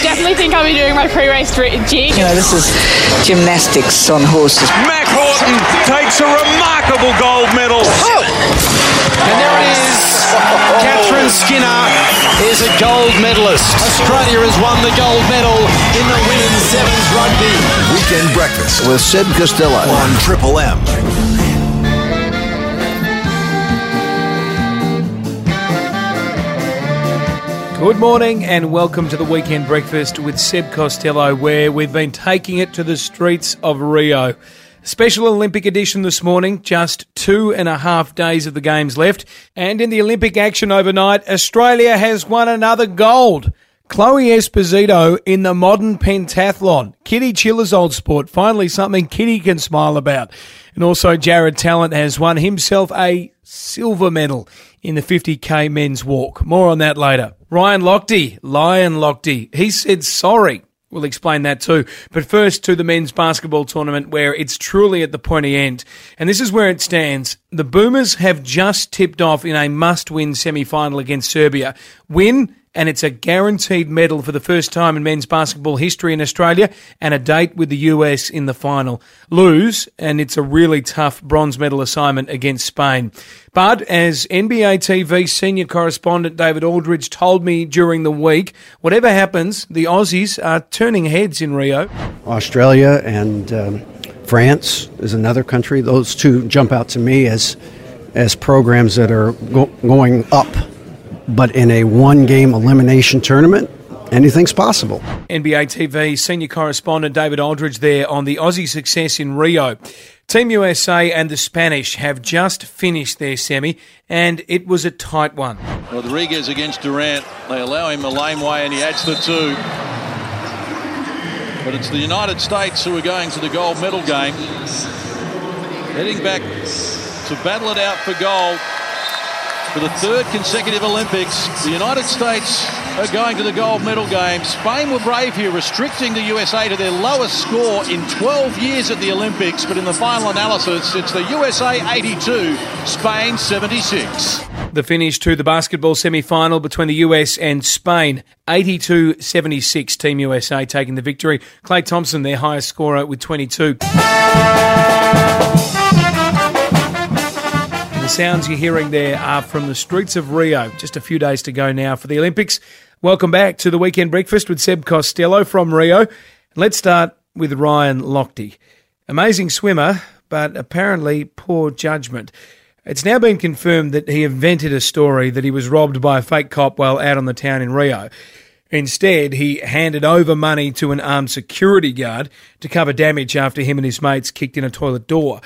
Definitely think I'll be doing my pre-race jig. You know, this is gymnastics on horses. Mack Horton takes a remarkable gold medal. Oh. And there it is. Catherine Skinner is a gold medalist. Australia has won the gold medal in the women's sevens rugby. Weekend breakfast with Seb Costello on Triple M. Good morning and welcome to the weekend breakfast with Seb Costello, where we've been taking it to the streets of Rio. Special Olympic edition this morning, just two and a half days of the Games left. And in the Olympic action overnight, Australia has won another gold. Chloe Esposito in the modern pentathlon. Kitty Chiller's old sport. Finally, something Kitty can smile about. And also, Jared Tallent has won himself a silver medal in the 50k men's walk. More on that later. Ryan Lochte, Lion Lochte, he said sorry. We'll explain that too. But first to the men's basketball tournament where it's truly at the pointy end. And this is where it stands. The Boomers have just tipped off in a must win semi final against Serbia. Win and it's a guaranteed medal for the first time in men's basketball history in Australia and a date with the US in the final. Lose, and it's a really tough bronze medal assignment against Spain. But as NBA TV senior correspondent David Aldridge told me during the week, whatever happens, the Aussies are turning heads in Rio. Australia and um, France is another country. Those two jump out to me as as programs that are go- going up but in a one game elimination tournament, anything's possible. NBA TV senior correspondent David Aldridge there on the Aussie success in Rio. Team USA and the Spanish have just finished their semi, and it was a tight one. Rodriguez against Durant. They allow him a laneway, and he adds the two. But it's the United States who are going to the gold medal game. Heading back to battle it out for gold. For the third consecutive Olympics, the United States are going to the gold medal game. Spain were brave here, restricting the USA to their lowest score in 12 years at the Olympics. But in the final analysis, it's the USA 82, Spain 76. The finish to the basketball semi final between the US and Spain 82 76. Team USA taking the victory. Klay Thompson, their highest scorer, with 22. Sounds you're hearing there are from the streets of Rio. Just a few days to go now for the Olympics. Welcome back to the weekend breakfast with Seb Costello from Rio. Let's start with Ryan Lochte. Amazing swimmer, but apparently poor judgment. It's now been confirmed that he invented a story that he was robbed by a fake cop while out on the town in Rio. Instead, he handed over money to an armed security guard to cover damage after him and his mates kicked in a toilet door.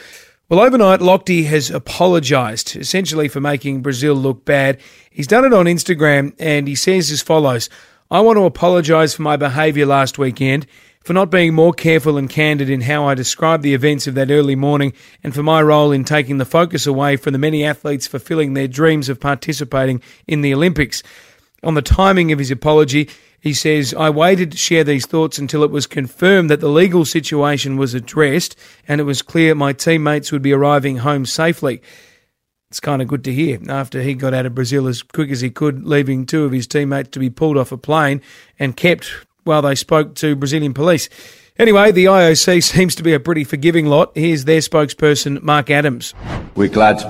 Well, overnight, Lochte has apologised, essentially for making Brazil look bad. He's done it on Instagram, and he says as follows I want to apologise for my behaviour last weekend, for not being more careful and candid in how I described the events of that early morning, and for my role in taking the focus away from the many athletes fulfilling their dreams of participating in the Olympics. On the timing of his apology, he says, I waited to share these thoughts until it was confirmed that the legal situation was addressed and it was clear my teammates would be arriving home safely. It's kind of good to hear after he got out of Brazil as quick as he could, leaving two of his teammates to be pulled off a plane and kept while they spoke to Brazilian police. Anyway, the IOC seems to be a pretty forgiving lot. Here's their spokesperson, Mark Adams. We're glad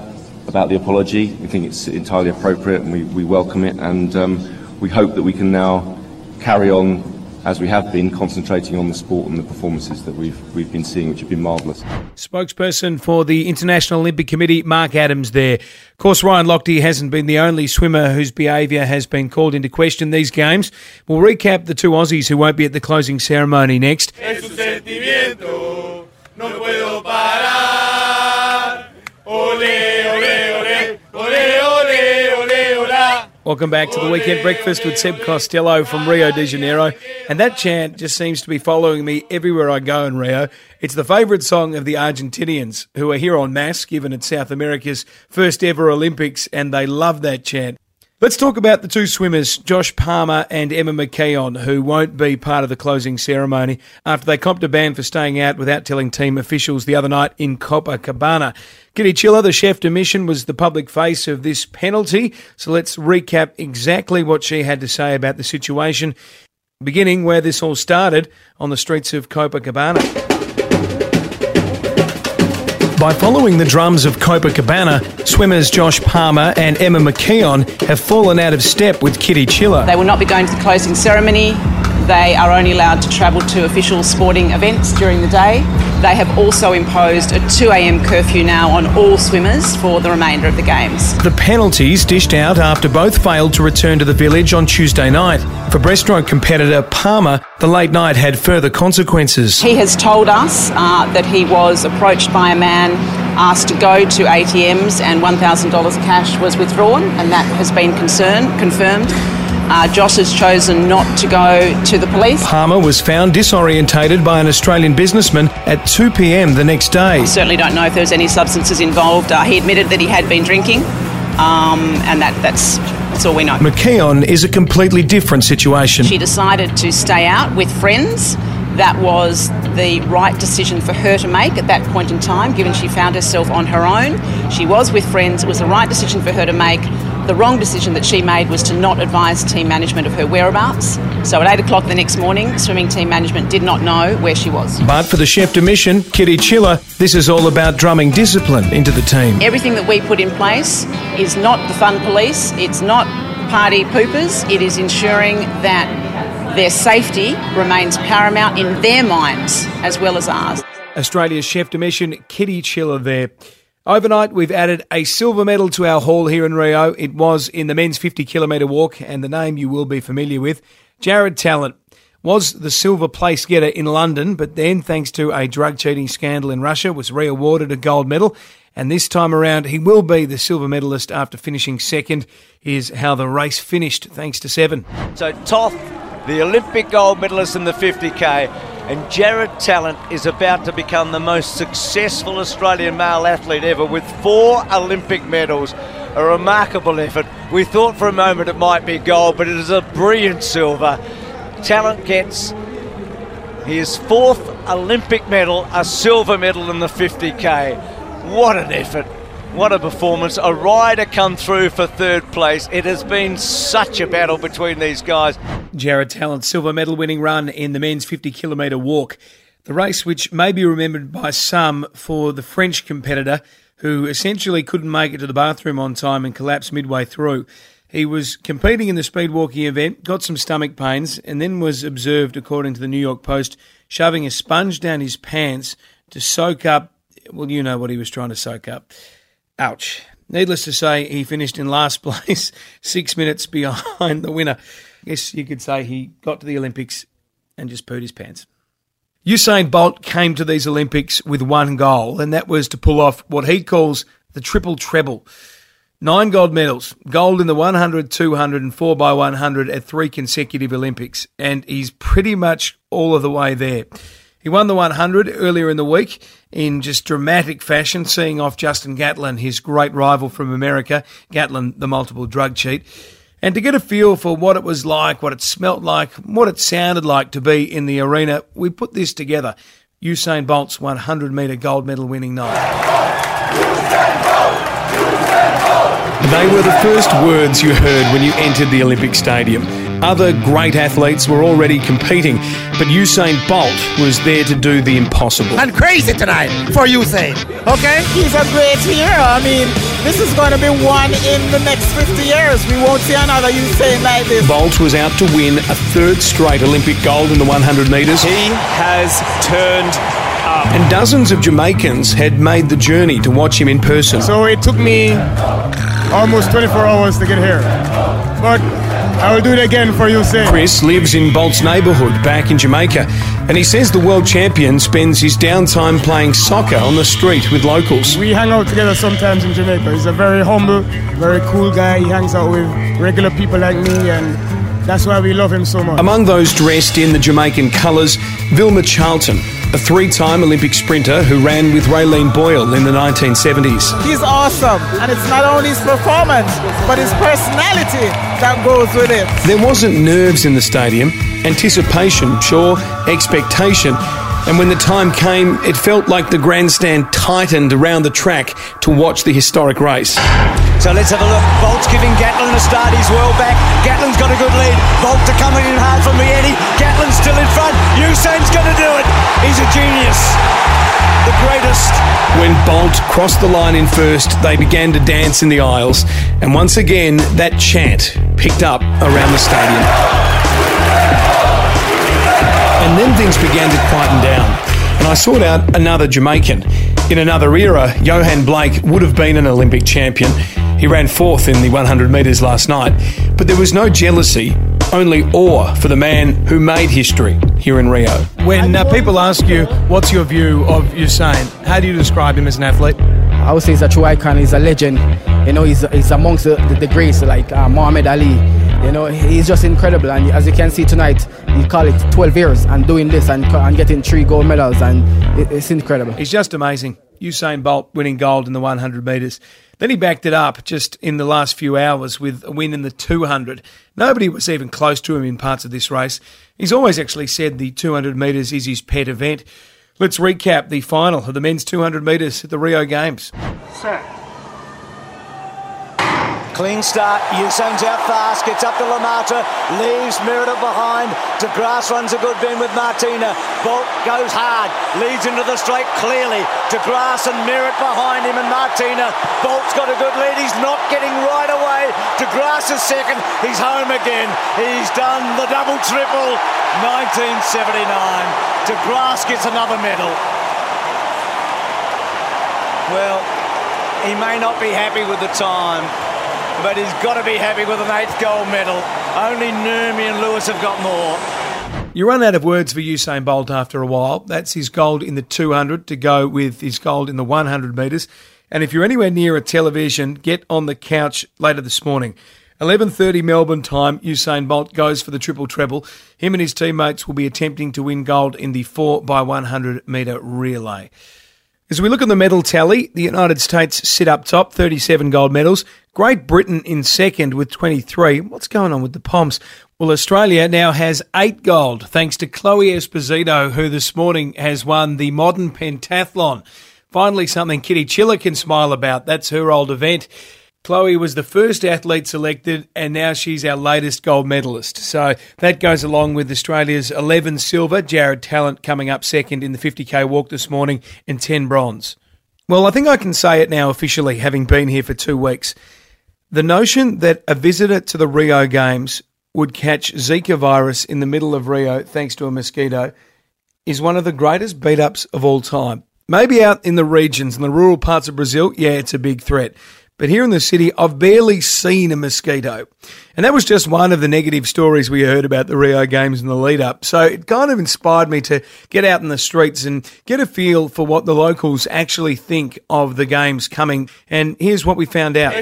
about the apology. We think it's entirely appropriate and we, we welcome it. And um, we hope that we can now carry on as we have been, concentrating on the sport and the performances that we've we've been seeing, which have been marvellous. Spokesperson for the International Olympic Committee, Mark Adams. There, of course, Ryan Lochte hasn't been the only swimmer whose behaviour has been called into question these games. We'll recap the two Aussies who won't be at the closing ceremony next. Welcome back to the Weekend Breakfast with Seb Costello from Rio de Janeiro. And that chant just seems to be following me everywhere I go in Rio. It's the favourite song of the Argentinians, who are here en masse, given it's South America's first ever Olympics, and they love that chant. Let's talk about the two swimmers, Josh Palmer and Emma McKeon, who won't be part of the closing ceremony after they copped a ban for staying out without telling team officials the other night in Copacabana. Kitty Chiller, the chef de mission, was the public face of this penalty. So let's recap exactly what she had to say about the situation. beginning where this all started on the streets of Copacabana. By following the drums of Copacabana, swimmers Josh Palmer and Emma McKeon have fallen out of step with Kitty Chiller. They will not be going to the closing ceremony. They are only allowed to travel to official sporting events during the day. They have also imposed a 2am curfew now on all swimmers for the remainder of the Games. The penalties dished out after both failed to return to the village on Tuesday night. For breaststroke competitor Palmer, the late night had further consequences. He has told us uh, that he was approached by a man asked to go to ATMs and $1,000 cash was withdrawn, and that has been concern, confirmed. Uh, Josh has chosen not to go to the police. Palmer was found disorientated by an Australian businessman at 2 p.m. the next day. I certainly don't know if there's any substances involved. Uh, he admitted that he had been drinking, um, and that, that's that's all we know. McKeon is a completely different situation. She decided to stay out with friends. That was the right decision for her to make at that point in time, given she found herself on her own. She was with friends. It was the right decision for her to make. The wrong decision that she made was to not advise team management of her whereabouts. So at 8 o'clock the next morning, swimming team management did not know where she was. But for the chef de mission, Kitty Chiller, this is all about drumming discipline into the team. Everything that we put in place is not the fun police, it's not party poopers, it is ensuring that their safety remains paramount in their minds as well as ours. Australia's chef de mission, Kitty Chiller, there. Overnight, we've added a silver medal to our haul here in Rio. It was in the men's 50 kilometre walk, and the name you will be familiar with. Jared Tallent was the silver place getter in London, but then, thanks to a drug cheating scandal in Russia, was re-awarded a gold medal. And this time around, he will be the silver medalist after finishing second. Is how the race finished, thanks to Seven. So Toth, the Olympic gold medalist in the 50k, and Jared Tallent is about to become the most successful Australian male athlete ever with four Olympic medals. A remarkable effort. We thought for a moment it might be gold, but it is a brilliant silver. Tallent gets his fourth Olympic medal, a silver medal in the 50k. What an effort! What a performance. A rider come through for third place. It has been such a battle between these guys. Jared Tallent, silver medal winning run in the men's 50 kilometre walk. The race, which may be remembered by some for the French competitor who essentially couldn't make it to the bathroom on time and collapsed midway through. He was competing in the speed walking event, got some stomach pains, and then was observed, according to the New York Post, shoving a sponge down his pants to soak up. Well, you know what he was trying to soak up. Ouch. Needless to say, he finished in last place, six minutes behind the winner. Guess you could say he got to the Olympics and just pooed his pants. Usain Bolt came to these Olympics with one goal, and that was to pull off what he calls the triple treble. Nine gold medals, gold in the 100, 200, and 4x100 at three consecutive Olympics, and he's pretty much all of the way there. He won the 100 earlier in the week in just dramatic fashion, seeing off Justin Gatlin, his great rival from America, Gatlin, the multiple drug cheat. And to get a feel for what it was like, what it smelt like, what it sounded like to be in the arena, we put this together. Usain Bolt's 100 metre gold medal winning night. They were the first words you heard when you entered the Olympic Stadium. Other great athletes were already competing, but Usain Bolt was there to do the impossible. And crazy tonight for Usain, okay? He's a great hero. I mean, this is going to be one in the next 50 years. We won't see another Usain like this. Bolt was out to win a third straight Olympic gold in the 100 metres. He has turned up. And dozens of Jamaicans had made the journey to watch him in person. So it took me almost 24 hours to get here. But I will do it again for you, Sam. Chris lives in Bolt's neighbourhood back in Jamaica, and he says the world champion spends his downtime playing soccer on the street with locals. We hang out together sometimes in Jamaica. He's a very humble, very cool guy. He hangs out with regular people like me, and that's why we love him so much. Among those dressed in the Jamaican colours, Vilma Charlton, a three time Olympic sprinter who ran with Raelene Boyle in the 1970s. He's awesome, and it's not only his performance, but his personality that goes with it. There wasn't nerves in the stadium, anticipation, sure, expectation. And when the time came, it felt like the grandstand tightened around the track to watch the historic race. So let's have a look. Bolt's giving Gatlin a start. He's well back. Gatlin's got a good lead. Bolt to coming in hard from Mieti. Gatlin's still in front. Usain's going to do it. He's a genius. The greatest. When Bolt crossed the line in first, they began to dance in the aisles. And once again, that chant picked up around the stadium. And then things began to quieten down. And I sought out another Jamaican. In another era, Yohan Blake would have been an Olympic champion. He ran fourth in the 100 metres last night, but there was no jealousy, only awe for the man who made history here in Rio. When uh, people ask you, what's your view of Usain, how do you describe him as an athlete? I would say he's a true icon. He's a legend. You know, he's, he's amongst the, the, the greats like uh, Muhammad Ali. You know, he's just incredible. And as you can see tonight, he call it 12 years and doing this and, and getting three gold medals, and it, it's incredible. He's just amazing. Usain Bolt winning gold in the 100 metres. Then he backed it up just in the last few hours with a win in the 200. Nobody was even close to him in parts of this race. He's always actually said the 200 metres is his pet event. Let's recap the final of the men's 200 metres at the Rio Games. Sir. Clean start. Usain's out fast. Gets up to Lamata. Leaves Merida behind. De Grasse runs a good bend with Martina. Bolt goes hard. Leads into the straight clearly. De Grasse and Merritt behind him and Martina. Bolt's got a good lead. He's not getting right away. De Grasse is second. He's home again. He's done the double triple. 1979. De Grasse gets another medal. Well, he may not be happy with the time, but he's got to be happy with an eighth gold medal. Only Nurmi and Lewis have got more. You run out of words for Usain Bolt after a while. That's his gold in the 200 to go with his gold in the 100 metres. And if you're anywhere near a television, get on the couch later this morning. 11:30 Melbourne time, Usain Bolt goes for the triple treble. Him and his teammates will be attempting to win gold in the 4 by 100 metre relay. As we look at the medal tally, the United States sit up top, 37 gold medals. Great Britain in second with 23. What's going on with the Poms? Well, Australia now has eight gold thanks to Chloe Esposito, who this morning has won the modern pentathlon. Finally, something Kitty Chiller can smile about. That's her old event. Chloe was the first athlete selected, and now she's our latest gold medalist. So that goes along with Australia's 11 silver, Jared Tallent coming up second in the 50k walk this morning, and 10 bronze. Well, I think I can say it now officially, having been here for two weeks. The notion that a visitor to the Rio Games would catch Zika virus in the middle of Rio thanks to a mosquito is one of the greatest beat ups of all time. Maybe out in the regions, in the rural parts of Brazil, yeah, it's a big threat. But here in the city, I've barely seen a mosquito. And that was just one of the negative stories we heard about the Rio Games in the lead up. So it kind of inspired me to get out in the streets and get a feel for what the locals actually think of the games coming. And here's what we found out.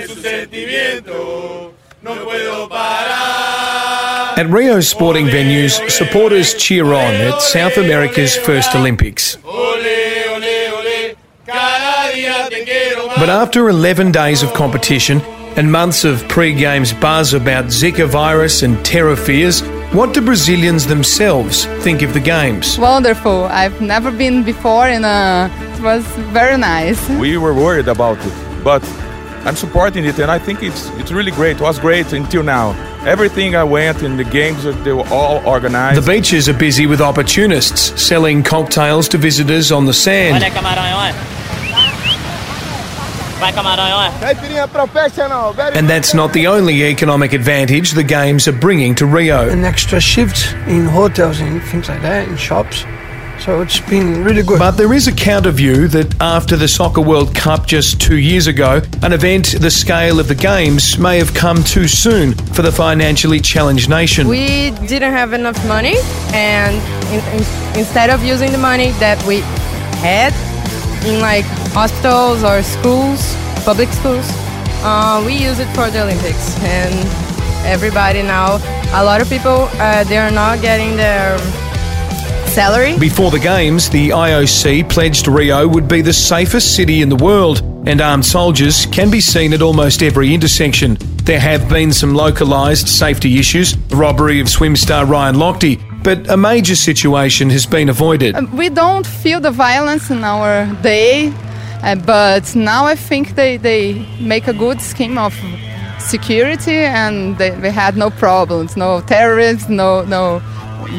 At Rio's sporting venues, supporters cheer on at South America's first Olympics. But after 11 days of competition and months of pre games buzz about Zika virus and terror fears, what do Brazilians themselves think of the games? Wonderful. I've never been before and uh, it was very nice. We were worried about it, but I'm supporting it and I think it's it's really great. It was great until now. Everything I went in the games, they were all organized. The beaches are busy with opportunists selling cocktails to visitors on the sand. And that's not the only economic advantage the Games are bringing to Rio. An extra shift in hotels and things like that, in shops. So it's been really good. But there is a counter view that after the Soccer World Cup just two years ago, an event the scale of the Games may have come too soon for the financially challenged nation. We didn't have enough money, and in, in, instead of using the money that we had in like hospitals or schools, public schools. Uh, we use it for the Olympics, and everybody now, a lot of people, uh, they are not getting their salary. Before the Games, the IOC pledged Rio would be the safest city in the world, and armed soldiers can be seen at almost every intersection. There have been some localised safety issues, the robbery of swim star Ryan Lochte, but a major situation has been avoided. Um, we don't feel the violence in our day, uh, but now I think they, they make a good scheme of security and they, they had no problems, no terrorists, no, no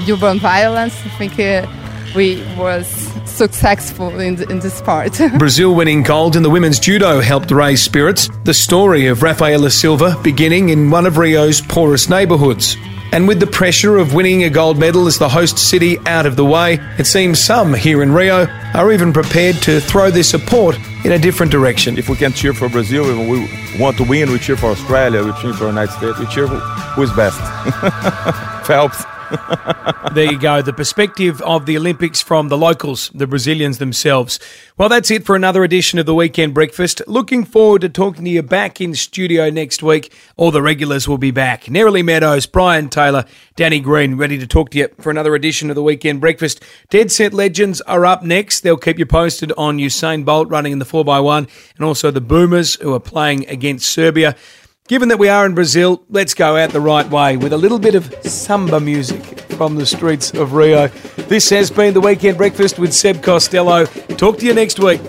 urban violence. I think uh, we was successful in, in this part. Brazil winning gold in the women's judo helped raise spirits. The story of Rafaela Silva beginning in one of Rio's poorest neighbourhoods. And with the pressure of winning a gold medal as the host city out of the way, it seems some here in Rio are even prepared to throw their support in a different direction. If we can cheer for Brazil, if we want to win, we cheer for Australia, we cheer for the United States, we cheer who, who is best. Phelps. There you go. The perspective of the Olympics from the locals, the Brazilians themselves. Well, that's it for another edition of the Weekend Breakfast. Looking forward to talking to you back in studio next week. All the regulars will be back. Nerily Meadows, Brian Taylor, Danny Green, ready to talk to you for another edition of the Weekend Breakfast. Dead Set Legends are up next. They'll keep you posted on Usain Bolt running in the 4x1 and also the Boomers who are playing against Serbia. Given that we are in Brazil, let's go out the right way with a little bit of samba music from the streets of Rio. This has been the Weekend Breakfast with Seb Costello. Talk to you next week.